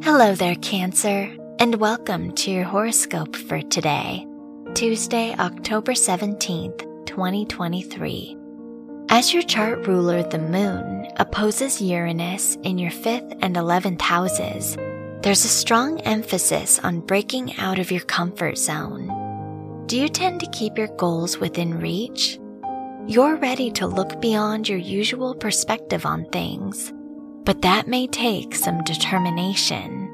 Hello there, Cancer, and welcome to your horoscope for today, Tuesday, October 17th, 2023. As your chart ruler, the moon, opposes Uranus in your 5th and 11th houses, there's a strong emphasis on breaking out of your comfort zone. Do you tend to keep your goals within reach? You're ready to look beyond your usual perspective on things, but that may take some determination.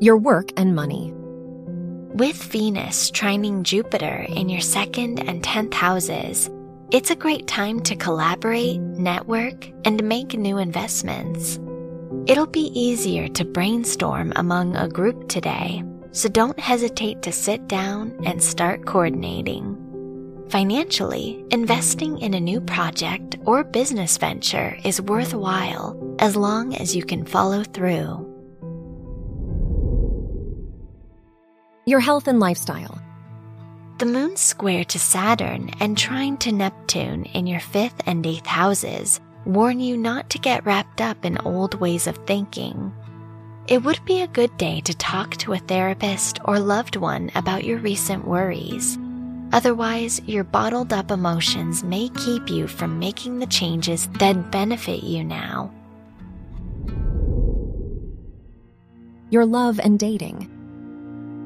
Your work and money. With Venus trining Jupiter in your second and 10th houses, it's a great time to collaborate, network, and make new investments. It'll be easier to brainstorm among a group today, so don't hesitate to sit down and start coordinating. Financially, investing in a new project or business venture is worthwhile as long as you can follow through. Your health and lifestyle. The moon's square to Saturn and trine to Neptune in your fifth and eighth houses warn you not to get wrapped up in old ways of thinking. It would be a good day to talk to a therapist or loved one about your recent worries. Otherwise, your bottled up emotions may keep you from making the changes that benefit you now. Your love and dating.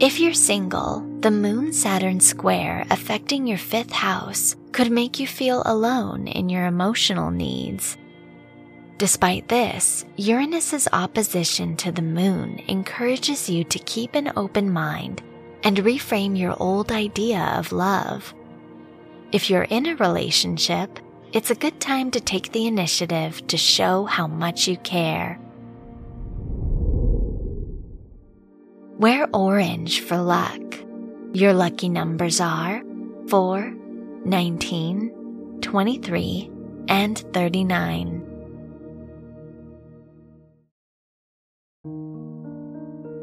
If you're single, the Moon Saturn square affecting your fifth house could make you feel alone in your emotional needs. Despite this, Uranus's opposition to the moon encourages you to keep an open mind and reframe your old idea of love. If you're in a relationship, it's a good time to take the initiative to show how much you care. Wear orange for luck. Your lucky numbers are 4, 19, 23, and 39.